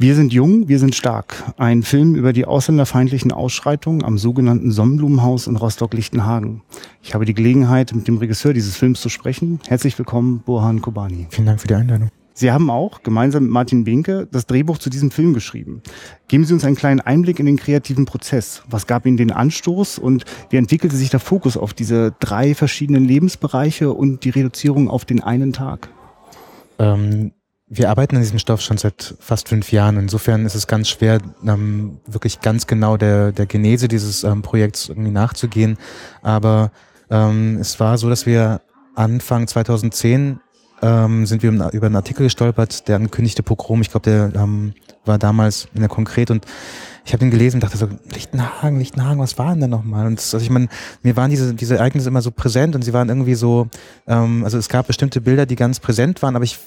Wir sind jung, wir sind stark. Ein Film über die ausländerfeindlichen Ausschreitungen am sogenannten Sonnenblumenhaus in Rostock-Lichtenhagen. Ich habe die Gelegenheit, mit dem Regisseur dieses Films zu sprechen. Herzlich willkommen, Burhan Kobani. Vielen Dank für die Einladung. Sie haben auch gemeinsam mit Martin Binke das Drehbuch zu diesem Film geschrieben. Geben Sie uns einen kleinen Einblick in den kreativen Prozess. Was gab Ihnen den Anstoß und wie entwickelte sich der Fokus auf diese drei verschiedenen Lebensbereiche und die Reduzierung auf den einen Tag? Ähm wir arbeiten an diesem Stoff schon seit fast fünf Jahren. Insofern ist es ganz schwer, ähm, wirklich ganz genau der, der Genese dieses ähm, Projekts irgendwie nachzugehen. Aber ähm, es war so, dass wir Anfang 2010 ähm, sind wir über einen Artikel gestolpert, der ankündigte Pogrom. Ich glaube, der ähm, war damals in der Konkret und ich habe den gelesen und dachte so, Lichtenhagen, Lichtenhagen, was war denn nochmal? Und also ich meine, mir waren diese, diese Ereignisse immer so präsent und sie waren irgendwie so, ähm, also es gab bestimmte Bilder, die ganz präsent waren, aber ich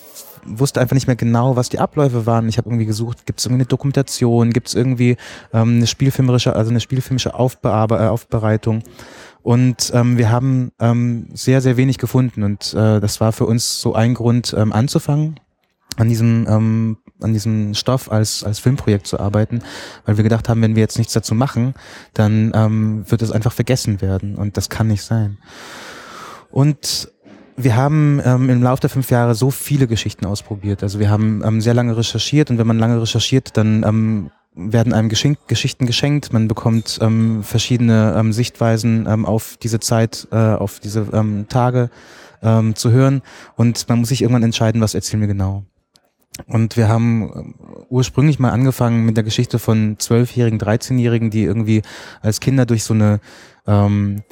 wusste einfach nicht mehr genau, was die Abläufe waren. Ich habe irgendwie gesucht, gibt es irgendwie eine Dokumentation, gibt es irgendwie ähm, eine spielfilmerische, also eine spielfilmische Aufbearbe äh, Aufbereitung. Und ähm, wir haben ähm, sehr, sehr wenig gefunden. Und äh, das war für uns so ein Grund, ähm, anzufangen, an diesem, ähm, an diesem Stoff als, als Filmprojekt zu arbeiten, weil wir gedacht haben, wenn wir jetzt nichts dazu machen, dann ähm, wird es einfach vergessen werden. Und das kann nicht sein. Und wir haben ähm, im Laufe der fünf Jahre so viele Geschichten ausprobiert. Also wir haben ähm, sehr lange recherchiert und wenn man lange recherchiert, dann ähm, werden einem Geschenk, Geschichten geschenkt. Man bekommt ähm, verschiedene ähm, Sichtweisen ähm, auf diese Zeit, äh, auf diese ähm, Tage ähm, zu hören und man muss sich irgendwann entscheiden, was erzählen wir genau. Und wir haben ähm, ursprünglich mal angefangen mit der Geschichte von zwölfjährigen, dreizehnjährigen, die irgendwie als Kinder durch so eine ähm,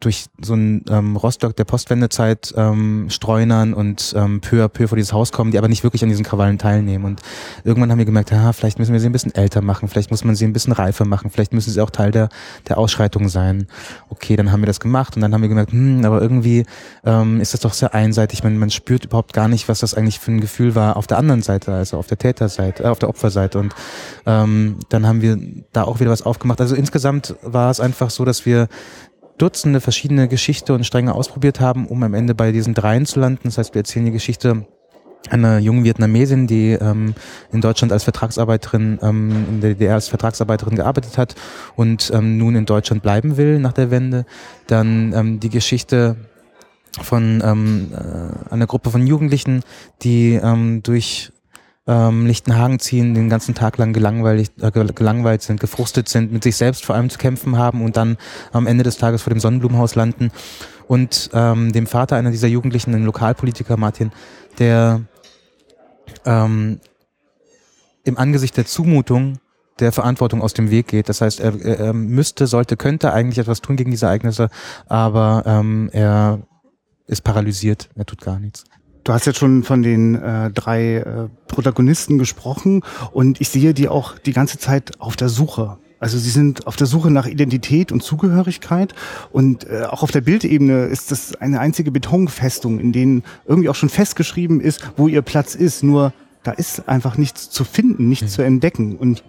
durch so ein ähm, Rostock der Postwendezeit ähm, streunern und ähm, peu à peu vor dieses Haus kommen, die aber nicht wirklich an diesen Krawallen teilnehmen. Und irgendwann haben wir gemerkt, ja, vielleicht müssen wir sie ein bisschen älter machen, vielleicht muss man sie ein bisschen reifer machen, vielleicht müssen sie auch Teil der, der Ausschreitung sein. Okay, dann haben wir das gemacht und dann haben wir gemerkt, hm, aber irgendwie ähm, ist das doch sehr einseitig. Man, man spürt überhaupt gar nicht, was das eigentlich für ein Gefühl war auf der anderen Seite, also auf der Täterseite, äh, auf der Opferseite. Und ähm, dann haben wir da auch wieder was aufgemacht. Also insgesamt war es einfach so, dass wir Dutzende verschiedene Geschichte und Stränge ausprobiert haben, um am Ende bei diesen dreien zu landen. Das heißt, wir erzählen die Geschichte einer jungen Vietnamesin, die ähm, in Deutschland als Vertragsarbeiterin, ähm, in der DDR als Vertragsarbeiterin gearbeitet hat und ähm, nun in Deutschland bleiben will nach der Wende. Dann ähm, die Geschichte von ähm, äh, einer Gruppe von Jugendlichen, die ähm, durch ähm, Lichtenhagen ziehen, den ganzen Tag lang gelangweilt, äh, gelangweilt sind, gefrustet sind, mit sich selbst vor allem zu kämpfen haben und dann am Ende des Tages vor dem Sonnenblumenhaus landen. Und ähm, dem Vater einer dieser Jugendlichen, ein Lokalpolitiker Martin, der ähm, im Angesicht der Zumutung der Verantwortung aus dem Weg geht. Das heißt, er, er müsste, sollte, könnte eigentlich etwas tun gegen diese Ereignisse, aber ähm, er ist paralysiert, er tut gar nichts. Du hast jetzt schon von den äh, drei äh, Protagonisten gesprochen und ich sehe die auch die ganze Zeit auf der Suche. Also sie sind auf der Suche nach Identität und Zugehörigkeit und äh, auch auf der Bildebene ist das eine einzige Betonfestung, in denen irgendwie auch schon festgeschrieben ist, wo ihr Platz ist. Nur da ist einfach nichts zu finden, nichts mhm. zu entdecken und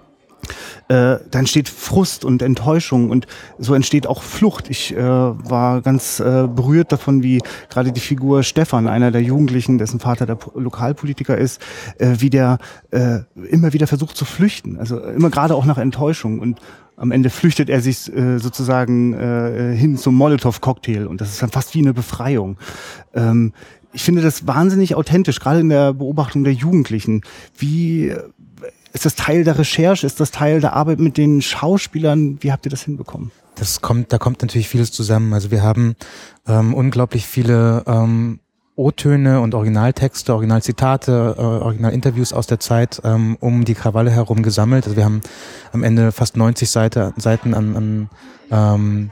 äh, da entsteht Frust und Enttäuschung und so entsteht auch Flucht. Ich äh, war ganz äh, berührt davon, wie gerade die Figur Stefan, einer der Jugendlichen, dessen Vater der Lokalpolitiker ist, äh, wie der äh, immer wieder versucht zu flüchten. Also immer gerade auch nach Enttäuschung und am Ende flüchtet er sich äh, sozusagen äh, hin zum Molotow-Cocktail und das ist dann fast wie eine Befreiung. Ähm, ich finde das wahnsinnig authentisch, gerade in der Beobachtung der Jugendlichen. Wie ist das Teil der Recherche? Ist das Teil der Arbeit mit den Schauspielern? Wie habt ihr das hinbekommen? Das kommt, da kommt natürlich vieles zusammen. Also wir haben ähm, unglaublich viele ähm, O-Töne und Originaltexte, Originalzitate, äh, Originalinterviews aus der Zeit um, um die Krawalle herum gesammelt. Also wir haben am Ende fast 90 Seite, Seiten an, an ähm,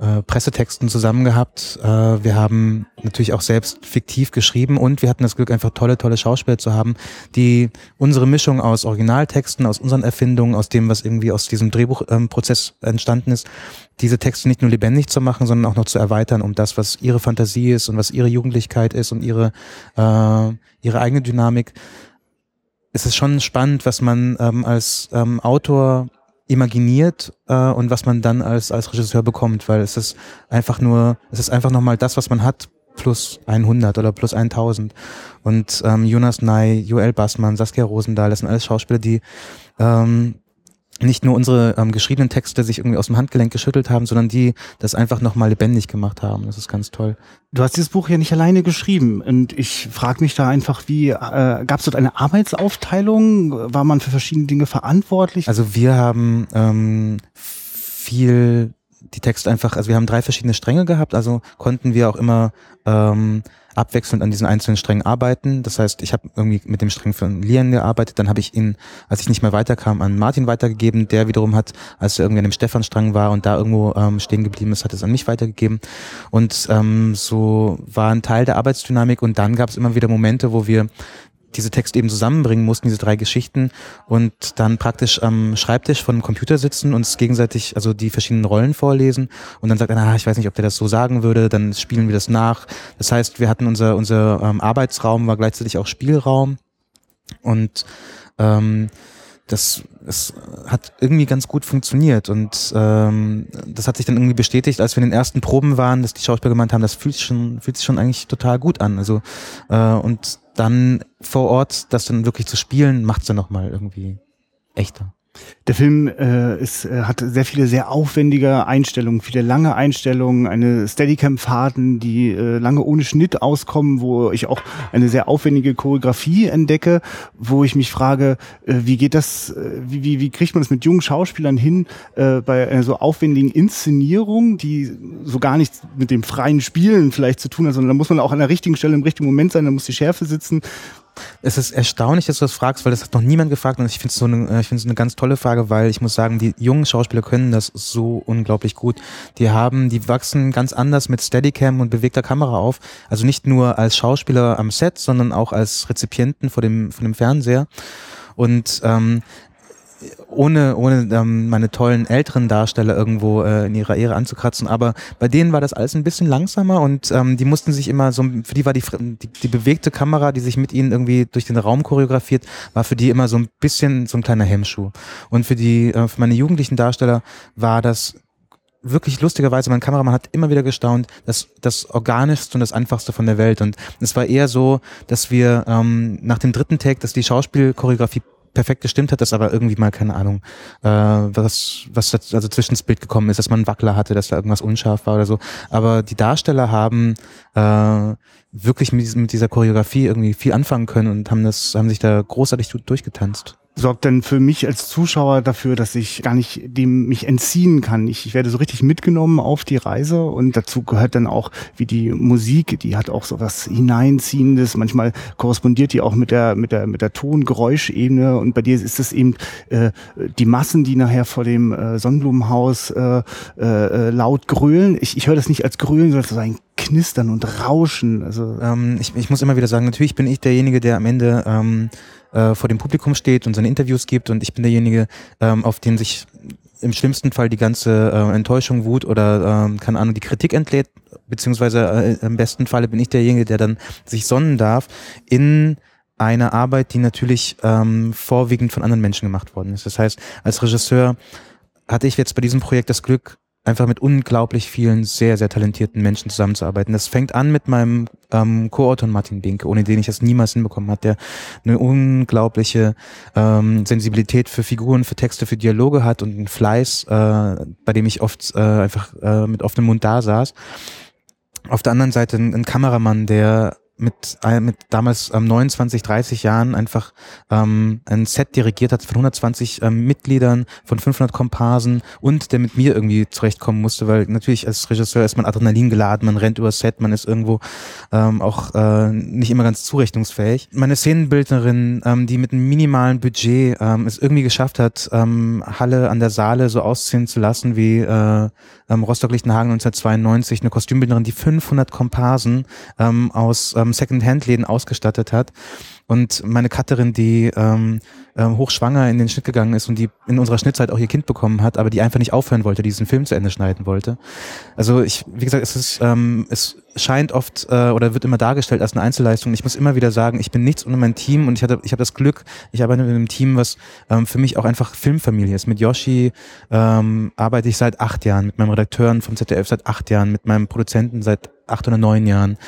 äh, Pressetexten zusammen gehabt. Äh, wir haben natürlich auch selbst fiktiv geschrieben und wir hatten das Glück, einfach tolle, tolle Schauspieler zu haben, die unsere Mischung aus Originaltexten, aus unseren Erfindungen, aus dem, was irgendwie aus diesem Drehbuchprozess ähm, entstanden ist, diese Texte nicht nur lebendig zu machen, sondern auch noch zu erweitern um das, was ihre Fantasie ist und was ihre Jugendlichkeit ist und ihre, äh, ihre eigene Dynamik. Es ist schon spannend, was man ähm, als ähm, Autor imaginiert äh, und was man dann als als Regisseur bekommt, weil es ist einfach nur, es ist einfach nochmal das, was man hat, plus 100 oder plus 1000. Und ähm, Jonas Ney, Joel Bassmann, Saskia Rosendahl, das sind alles Schauspieler, die ähm, nicht nur unsere ähm, geschriebenen Texte sich irgendwie aus dem Handgelenk geschüttelt haben, sondern die das einfach nochmal lebendig gemacht haben. Das ist ganz toll. Du hast dieses Buch ja nicht alleine geschrieben und ich frage mich da einfach, wie äh, gab es dort eine Arbeitsaufteilung? War man für verschiedene Dinge verantwortlich? Also wir haben ähm, viel die Texte einfach, also wir haben drei verschiedene Stränge gehabt, also konnten wir auch immer ähm, abwechselnd an diesen einzelnen Strängen arbeiten. Das heißt, ich habe irgendwie mit dem Strang von Lian gearbeitet, dann habe ich ihn, als ich nicht mehr weiterkam, an Martin weitergegeben, der wiederum hat, als er irgendwie an dem Stefan-Strang war und da irgendwo ähm, stehen geblieben ist, hat es an mich weitergegeben. Und ähm, so war ein Teil der Arbeitsdynamik und dann gab es immer wieder Momente, wo wir diese Texte eben zusammenbringen mussten, diese drei Geschichten und dann praktisch am Schreibtisch von einem Computer sitzen, uns gegenseitig also die verschiedenen Rollen vorlesen. Und dann sagt einer, ah, ich weiß nicht, ob der das so sagen würde, dann spielen wir das nach. Das heißt, wir hatten unser, unser ähm, Arbeitsraum war gleichzeitig auch Spielraum. Und ähm, das, das hat irgendwie ganz gut funktioniert und ähm, das hat sich dann irgendwie bestätigt, als wir in den ersten Proben waren, dass die Schauspieler gemeint haben, das fühlt sich schon, fühlt sich schon eigentlich total gut an. Also äh, und dann vor Ort das dann wirklich zu spielen, macht es dann nochmal irgendwie echter. Der Film äh, ist, äh, hat sehr viele sehr aufwendige Einstellungen, viele lange Einstellungen, eine Steadicam-Fahrten, die äh, lange ohne Schnitt auskommen, wo ich auch eine sehr aufwendige Choreografie entdecke, wo ich mich frage, äh, wie geht das, äh, wie, wie, wie kriegt man das mit jungen Schauspielern hin, äh, bei einer so aufwendigen Inszenierung, die so gar nichts mit dem freien Spielen vielleicht zu tun hat, sondern da muss man auch an der richtigen Stelle im richtigen Moment sein, da muss die Schärfe sitzen es ist erstaunlich, dass du das fragst, weil das hat noch niemand gefragt und ich finde es so eine, ich finde es eine ganz tolle Frage, weil ich muss sagen, die jungen Schauspieler können das so unglaublich gut. Die haben, die wachsen ganz anders mit Steadicam und bewegter Kamera auf. Also nicht nur als Schauspieler am Set, sondern auch als Rezipienten vor dem, vor dem Fernseher. Und ähm, ohne, ohne ähm, meine tollen älteren Darsteller irgendwo äh, in ihrer Ehre anzukratzen, aber bei denen war das alles ein bisschen langsamer und ähm, die mussten sich immer so, für die war die, die, die bewegte Kamera, die sich mit ihnen irgendwie durch den Raum choreografiert, war für die immer so ein bisschen so ein kleiner Hemmschuh. Und für die, äh, für meine jugendlichen Darsteller war das wirklich lustigerweise, mein Kameramann hat immer wieder gestaunt, das, das organischste und das einfachste von der Welt. Und es war eher so, dass wir ähm, nach dem dritten Take, dass die Schauspielchoreografie perfekt gestimmt hat, dass aber irgendwie mal, keine Ahnung, äh, was, was also zwischen das Bild gekommen ist, dass man einen Wackler hatte, dass da irgendwas unscharf war oder so. Aber die Darsteller haben äh, wirklich mit, mit dieser Choreografie irgendwie viel anfangen können und haben das, haben sich da großartig durchgetanzt sorgt dann für mich als Zuschauer dafür, dass ich gar nicht dem mich entziehen kann. Ich, ich werde so richtig mitgenommen auf die Reise und dazu gehört dann auch wie die Musik, die hat auch so was hineinziehendes. Manchmal korrespondiert die auch mit der mit der mit der Ton-Geräuschebene und bei dir ist es eben äh, die Massen, die nachher vor dem äh, Sonnenblumenhaus äh, äh, laut grölen. Ich, ich höre das nicht als Grölen, sondern so ein Knistern und Rauschen. Also ähm, ich, ich muss immer wieder sagen, natürlich bin ich derjenige, der am Ende ähm, äh, vor dem Publikum steht und seine Interviews gibt und ich bin derjenige, ähm, auf den sich im schlimmsten Fall die ganze äh, Enttäuschung, Wut oder ähm, keine Ahnung, die Kritik entlädt, beziehungsweise äh, im besten Falle bin ich derjenige, der dann sich sonnen darf in einer Arbeit, die natürlich ähm, vorwiegend von anderen Menschen gemacht worden ist. Das heißt, als Regisseur hatte ich jetzt bei diesem Projekt das Glück, einfach mit unglaublich vielen sehr, sehr talentierten Menschen zusammenzuarbeiten. Das fängt an mit meinem ähm, Co-Autor Martin Binke, ohne den ich das niemals hinbekommen hat, der eine unglaubliche ähm, Sensibilität für Figuren, für Texte, für Dialoge hat und einen Fleiß, äh, bei dem ich oft äh, einfach äh, mit offenem Mund da saß. Auf der anderen Seite ein, ein Kameramann, der mit, äh, mit damals ähm, 29, 30 Jahren einfach ähm, ein Set dirigiert hat von 120 ähm, Mitgliedern, von 500 Komparsen und der mit mir irgendwie zurechtkommen musste, weil natürlich als Regisseur ist man Adrenalin geladen, man rennt über Set, man ist irgendwo ähm, auch äh, nicht immer ganz zurechnungsfähig. Meine Szenenbildnerin, ähm, die mit einem minimalen Budget ähm, es irgendwie geschafft hat, ähm, Halle an der Saale so aussehen zu lassen wie äh, ähm, Rostock-Lichtenhagen 1992, eine Kostümbildnerin, die 500 Komparsen ähm, aus ähm, Second-Hand-Läden ausgestattet hat. Und meine Cutterin, die ähm, ähm, hochschwanger in den Schnitt gegangen ist und die in unserer Schnittzeit auch ihr Kind bekommen hat, aber die einfach nicht aufhören wollte, diesen Film zu Ende schneiden wollte. Also ich, wie gesagt, es ist, ähm, es scheint oft äh, oder wird immer dargestellt als eine Einzelleistung. Ich muss immer wieder sagen, ich bin nichts ohne mein Team und ich hatte, ich habe das Glück, ich arbeite mit einem Team, was ähm, für mich auch einfach Filmfamilie ist. Mit Yoshi ähm, arbeite ich seit acht Jahren, mit meinem Redakteuren vom ZDF seit acht Jahren, mit meinem Produzenten seit acht oder neun Jahren.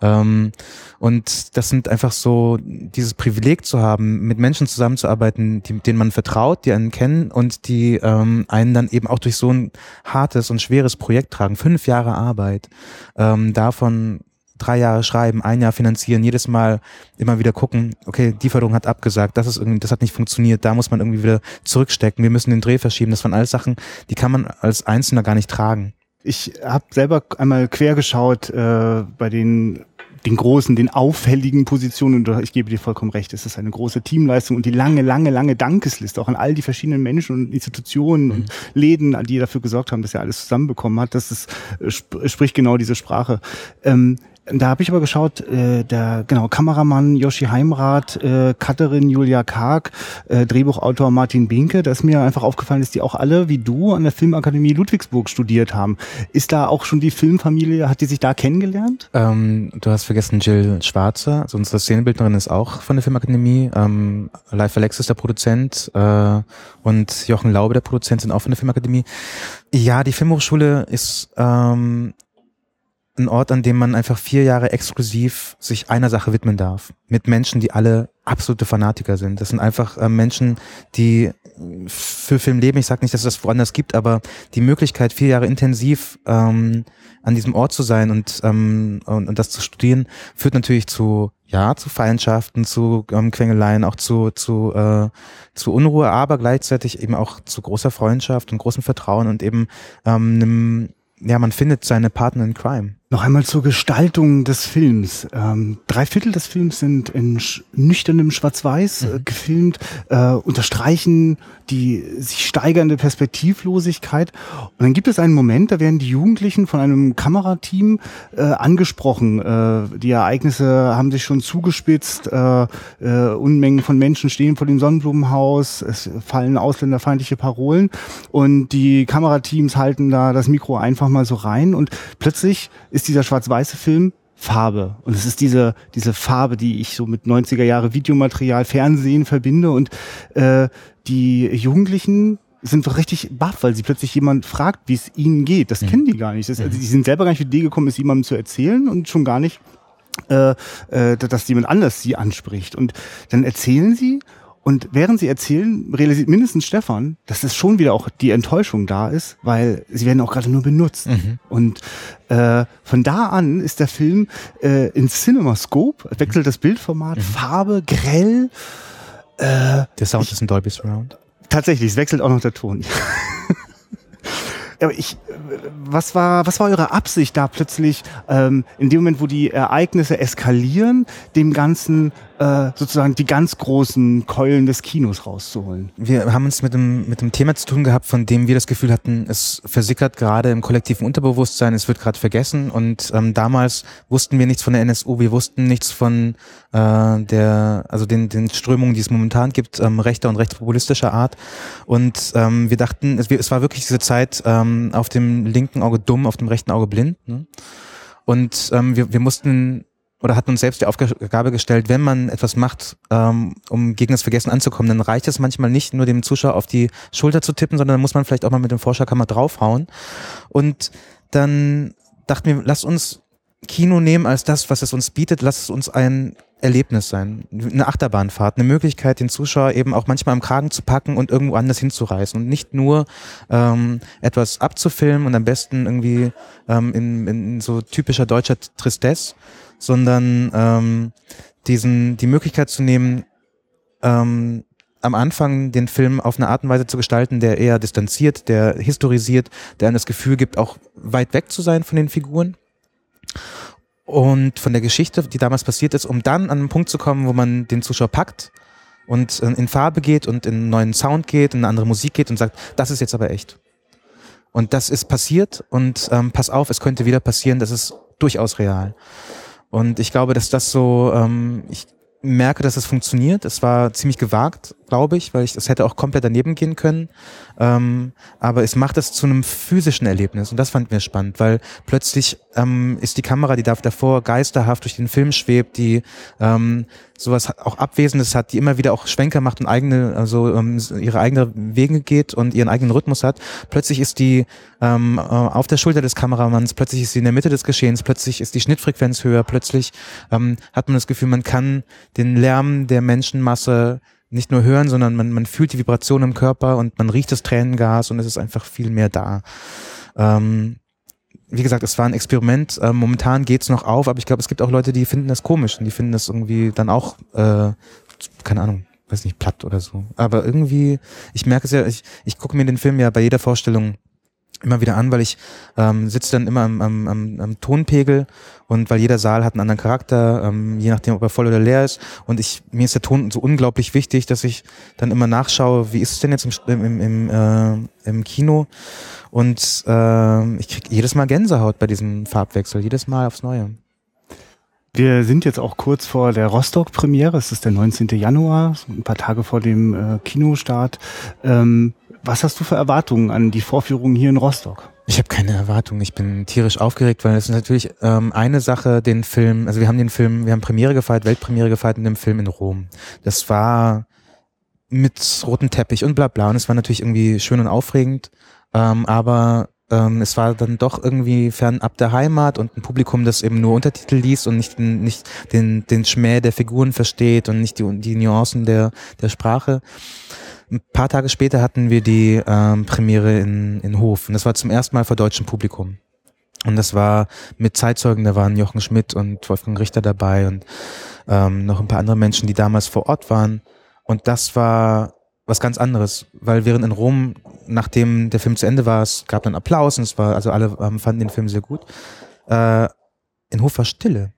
Ähm, und das sind einfach so, dieses Privileg zu haben, mit Menschen zusammenzuarbeiten, die, denen man vertraut, die einen kennen und die ähm, einen dann eben auch durch so ein hartes und schweres Projekt tragen. Fünf Jahre Arbeit. Ähm, davon drei Jahre schreiben, ein Jahr finanzieren, jedes Mal immer wieder gucken, okay, die Förderung hat abgesagt, das ist irgendwie, das hat nicht funktioniert, da muss man irgendwie wieder zurückstecken, wir müssen den Dreh verschieben. Das waren alles Sachen, die kann man als Einzelner gar nicht tragen. Ich habe selber einmal quer geschaut äh, bei den den großen, den auffälligen Positionen. Und ich gebe dir vollkommen recht, es ist eine große Teamleistung und die lange, lange, lange Dankesliste auch an all die verschiedenen Menschen und Institutionen mhm. und Läden, die dafür gesorgt haben, dass er alles zusammenbekommen hat. Das ist, äh, sp spricht genau diese Sprache. Ähm, da habe ich aber geschaut, äh, der genau Kameramann Yoshi Heimrath, äh, Katharin Julia Karg, äh, Drehbuchautor Martin Binke, da ist mir einfach aufgefallen, dass die auch alle wie du an der Filmakademie Ludwigsburg studiert haben. Ist da auch schon die Filmfamilie, hat die sich da kennengelernt? Ähm, du hast vergessen Jill Schwarzer, also unsere Szenebildnerin ist auch von der Filmakademie. Ähm, Live Alexis, der Produzent, äh, und Jochen Laube, der Produzent, sind auch von der Filmakademie. Ja, die Filmhochschule ist ähm, ein Ort, an dem man einfach vier Jahre exklusiv sich einer Sache widmen darf. Mit Menschen, die alle absolute Fanatiker sind. Das sind einfach äh, Menschen, die für Film leben. Ich sage nicht, dass es das woanders gibt, aber die Möglichkeit, vier Jahre intensiv ähm, an diesem Ort zu sein und, ähm, und, und das zu studieren, führt natürlich zu ja zu Feindschaften, zu ähm, Quengeleien, auch zu zu äh, zu Unruhe, aber gleichzeitig eben auch zu großer Freundschaft und großem Vertrauen und eben ähm, einem ja, man findet seine Partner in Crime. Noch einmal zur Gestaltung des Films. Ähm, drei Viertel des Films sind in sch nüchternem Schwarz-Weiß äh, mhm. gefilmt, äh, unterstreichen die sich steigernde Perspektivlosigkeit. Und dann gibt es einen Moment, da werden die Jugendlichen von einem Kamerateam äh, angesprochen. Äh, die Ereignisse haben sich schon zugespitzt. Äh, äh, Unmengen von Menschen stehen vor dem Sonnenblumenhaus. Es fallen ausländerfeindliche Parolen. Und die Kamerateams halten da das Mikro einfach mal so rein. Und plötzlich ist dieser schwarz-weiße Film Farbe. Und es ist diese, diese Farbe, die ich so mit 90er Jahre Videomaterial, Fernsehen verbinde. Und äh, die Jugendlichen sind richtig baff, weil sie plötzlich jemand fragt, wie es ihnen geht. Das mhm. kennen die gar nicht. Das, also, die sind selber gar nicht für die gekommen, es jemandem zu erzählen und schon gar nicht, äh, äh, dass jemand anders sie anspricht. Und dann erzählen sie und während sie erzählen, realisiert mindestens Stefan, dass es schon wieder auch die Enttäuschung da ist, weil sie werden auch gerade nur benutzt. Mhm. Und äh, von da an ist der Film äh, in CinemaScope, wechselt das Bildformat, mhm. Farbe, grell. Äh, der Sound ich, ist ein Dolby Surround. Tatsächlich, es wechselt auch noch der Ton. aber ich, was war, was war eure Absicht da plötzlich ähm, in dem Moment, wo die Ereignisse eskalieren, dem Ganzen äh, sozusagen die ganz großen Keulen des Kinos rauszuholen. Wir haben uns mit dem, mit dem Thema zu tun gehabt, von dem wir das Gefühl hatten, es versickert gerade im kollektiven Unterbewusstsein, es wird gerade vergessen. Und ähm, damals wussten wir nichts von der NSU, wir wussten nichts von äh, der, also den, den Strömungen, die es momentan gibt, ähm, rechter und rechtspopulistischer Art. Und ähm, wir dachten, es, es war wirklich diese Zeit ähm, auf dem linken Auge dumm, auf dem rechten Auge blind. Ne? Und ähm, wir, wir mussten oder hat uns selbst die Aufgabe gestellt, wenn man etwas macht, ähm, um gegen das Vergessen anzukommen, dann reicht es manchmal nicht nur dem Zuschauer auf die Schulter zu tippen, sondern dann muss man vielleicht auch mal mit dem Vorschlaghammer draufhauen. Und dann dachten wir, lass uns Kino nehmen als das, was es uns bietet, lass es uns ein Erlebnis sein, eine Achterbahnfahrt, eine Möglichkeit, den Zuschauer eben auch manchmal am Kragen zu packen und irgendwo anders hinzureißen und nicht nur ähm, etwas abzufilmen und am besten irgendwie ähm, in, in so typischer deutscher Tristesse, sondern ähm, diesen die Möglichkeit zu nehmen, ähm, am Anfang den Film auf eine Art und Weise zu gestalten, der eher distanziert, der historisiert, der einem das Gefühl gibt, auch weit weg zu sein von den Figuren und von der Geschichte, die damals passiert ist, um dann an einen Punkt zu kommen, wo man den Zuschauer packt und in Farbe geht und in einen neuen Sound geht, in eine andere Musik geht und sagt, das ist jetzt aber echt. Und das ist passiert und ähm, pass auf, es könnte wieder passieren, das ist durchaus real. Und ich glaube, dass das so, ähm, ich merke, dass es funktioniert. Es war ziemlich gewagt glaube ich, weil ich es hätte auch komplett daneben gehen können. Ähm, aber es macht es zu einem physischen Erlebnis und das fand mir spannend, weil plötzlich ähm, ist die Kamera, die da davor geisterhaft durch den Film schwebt, die ähm, sowas auch Abwesendes hat, die immer wieder auch Schwenker macht und eigene, also ähm, ihre eigenen Wege geht und ihren eigenen Rhythmus hat. Plötzlich ist die ähm, äh, auf der Schulter des Kameramanns, plötzlich ist sie in der Mitte des Geschehens, plötzlich ist die Schnittfrequenz höher, plötzlich ähm, hat man das Gefühl, man kann den Lärm der Menschenmasse nicht nur hören, sondern man, man fühlt die Vibration im Körper und man riecht das Tränengas und es ist einfach viel mehr da. Ähm, wie gesagt, es war ein Experiment. Äh, momentan geht's noch auf, aber ich glaube, es gibt auch Leute, die finden das komisch und die finden das irgendwie dann auch, äh, keine Ahnung, weiß nicht, platt oder so. Aber irgendwie, ich merke es ja, ich, ich gucke mir den Film ja bei jeder Vorstellung immer wieder an, weil ich ähm, sitze dann immer am, am, am, am Tonpegel und weil jeder Saal hat einen anderen Charakter, ähm, je nachdem, ob er voll oder leer ist. Und ich mir ist der Ton so unglaublich wichtig, dass ich dann immer nachschaue, wie ist es denn jetzt im, im, im, äh, im Kino? Und äh, ich kriege jedes Mal Gänsehaut bei diesem Farbwechsel, jedes Mal aufs Neue. Wir sind jetzt auch kurz vor der Rostock-Premiere. Es ist der 19. Januar, ein paar Tage vor dem äh, Kinostart. Ähm, was hast du für Erwartungen an die Vorführung hier in Rostock? Ich habe keine Erwartungen. Ich bin tierisch aufgeregt, weil es ist natürlich ähm, eine Sache, den Film, also wir haben den Film, wir haben Premiere gefeiert, Weltpremiere gefeiert in dem Film in Rom. Das war mit rotem Teppich und bla bla und es war natürlich irgendwie schön und aufregend, ähm, aber ähm, es war dann doch irgendwie fernab der Heimat und ein Publikum, das eben nur Untertitel liest und nicht, nicht den, den Schmäh der Figuren versteht und nicht die, die Nuancen der, der Sprache. Ein paar Tage später hatten wir die ähm, Premiere in, in Hof. Und das war zum ersten Mal vor deutschem Publikum. Und das war mit Zeitzeugen, da waren Jochen Schmidt und Wolfgang Richter dabei und ähm, noch ein paar andere Menschen, die damals vor Ort waren. Und das war was ganz anderes, weil während in Rom, nachdem der Film zu Ende war, es gab dann Applaus und es war, also alle ähm, fanden den Film sehr gut. Äh, in Hof war Stille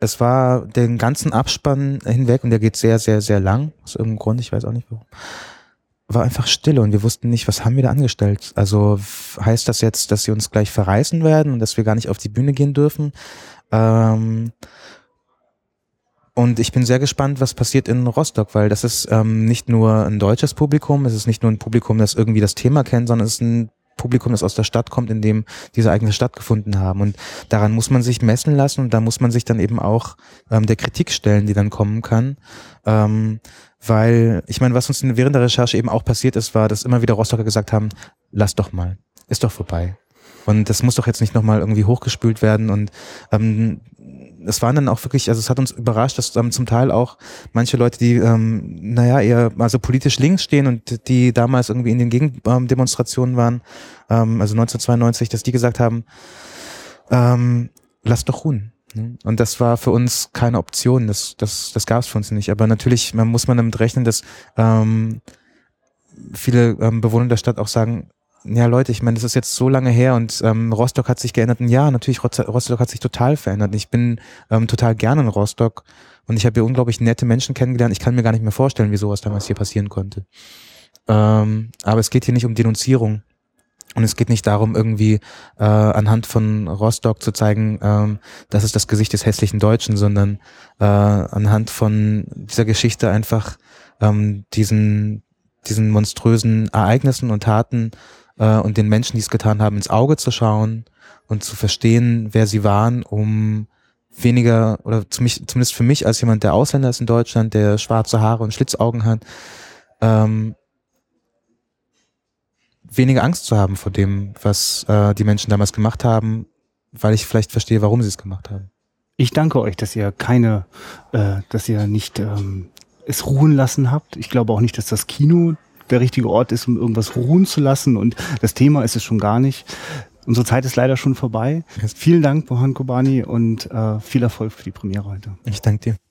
es war den ganzen Abspann hinweg und der geht sehr, sehr, sehr lang. Aus irgendeinem Grund, ich weiß auch nicht warum. War einfach Stille und wir wussten nicht, was haben wir da angestellt. Also heißt das jetzt, dass sie uns gleich verreißen werden und dass wir gar nicht auf die Bühne gehen dürfen? Ähm, und ich bin sehr gespannt, was passiert in Rostock, weil das ist ähm, nicht nur ein deutsches Publikum, es ist nicht nur ein Publikum, das irgendwie das Thema kennt, sondern es ist ein Publikum, das aus der Stadt kommt, in dem diese Ereignisse stattgefunden haben. Und daran muss man sich messen lassen und da muss man sich dann eben auch ähm, der Kritik stellen, die dann kommen kann. Ähm, weil, ich meine, was uns während der Recherche eben auch passiert ist, war, dass immer wieder Rostocker gesagt haben, lass doch mal, ist doch vorbei. Und das muss doch jetzt nicht nochmal irgendwie hochgespült werden. Und ähm, es waren dann auch wirklich, also es hat uns überrascht, dass ähm, zum Teil auch manche Leute, die, ähm, naja, eher also politisch links stehen und die damals irgendwie in den Gegendemonstrationen waren, ähm, also 1992, dass die gesagt haben, ähm, lass doch ruhen. Ne? Und das war für uns keine Option, das, das, das gab es für uns nicht. Aber natürlich man muss man damit rechnen, dass ähm, viele ähm, Bewohner der Stadt auch sagen, ja, Leute, ich meine, das ist jetzt so lange her und ähm, Rostock hat sich geändert. Und ja, natürlich, Rostock hat sich total verändert. Ich bin ähm, total gerne in Rostock und ich habe hier unglaublich nette Menschen kennengelernt. Ich kann mir gar nicht mehr vorstellen, wie sowas damals hier passieren konnte. Ähm, aber es geht hier nicht um Denunzierung. Und es geht nicht darum, irgendwie äh, anhand von Rostock zu zeigen, ähm, das ist das Gesicht des hässlichen Deutschen, sondern äh, anhand von dieser Geschichte einfach ähm, diesen, diesen monströsen Ereignissen und Taten äh, und den Menschen, die es getan haben, ins Auge zu schauen und zu verstehen, wer sie waren, um weniger, oder zumindest für mich als jemand, der Ausländer ist in Deutschland, der schwarze Haare und Schlitzaugen hat, ähm, weniger Angst zu haben vor dem, was äh, die Menschen damals gemacht haben, weil ich vielleicht verstehe, warum sie es gemacht haben. Ich danke euch, dass ihr keine, äh, dass ihr nicht ähm, es ruhen lassen habt. Ich glaube auch nicht, dass das Kino der richtige Ort ist, um irgendwas ruhen zu lassen. Und das Thema ist es schon gar nicht. Unsere Zeit ist leider schon vorbei. Vielen Dank, Bohan Kobani, und äh, viel Erfolg für die Premiere heute. Ich danke dir.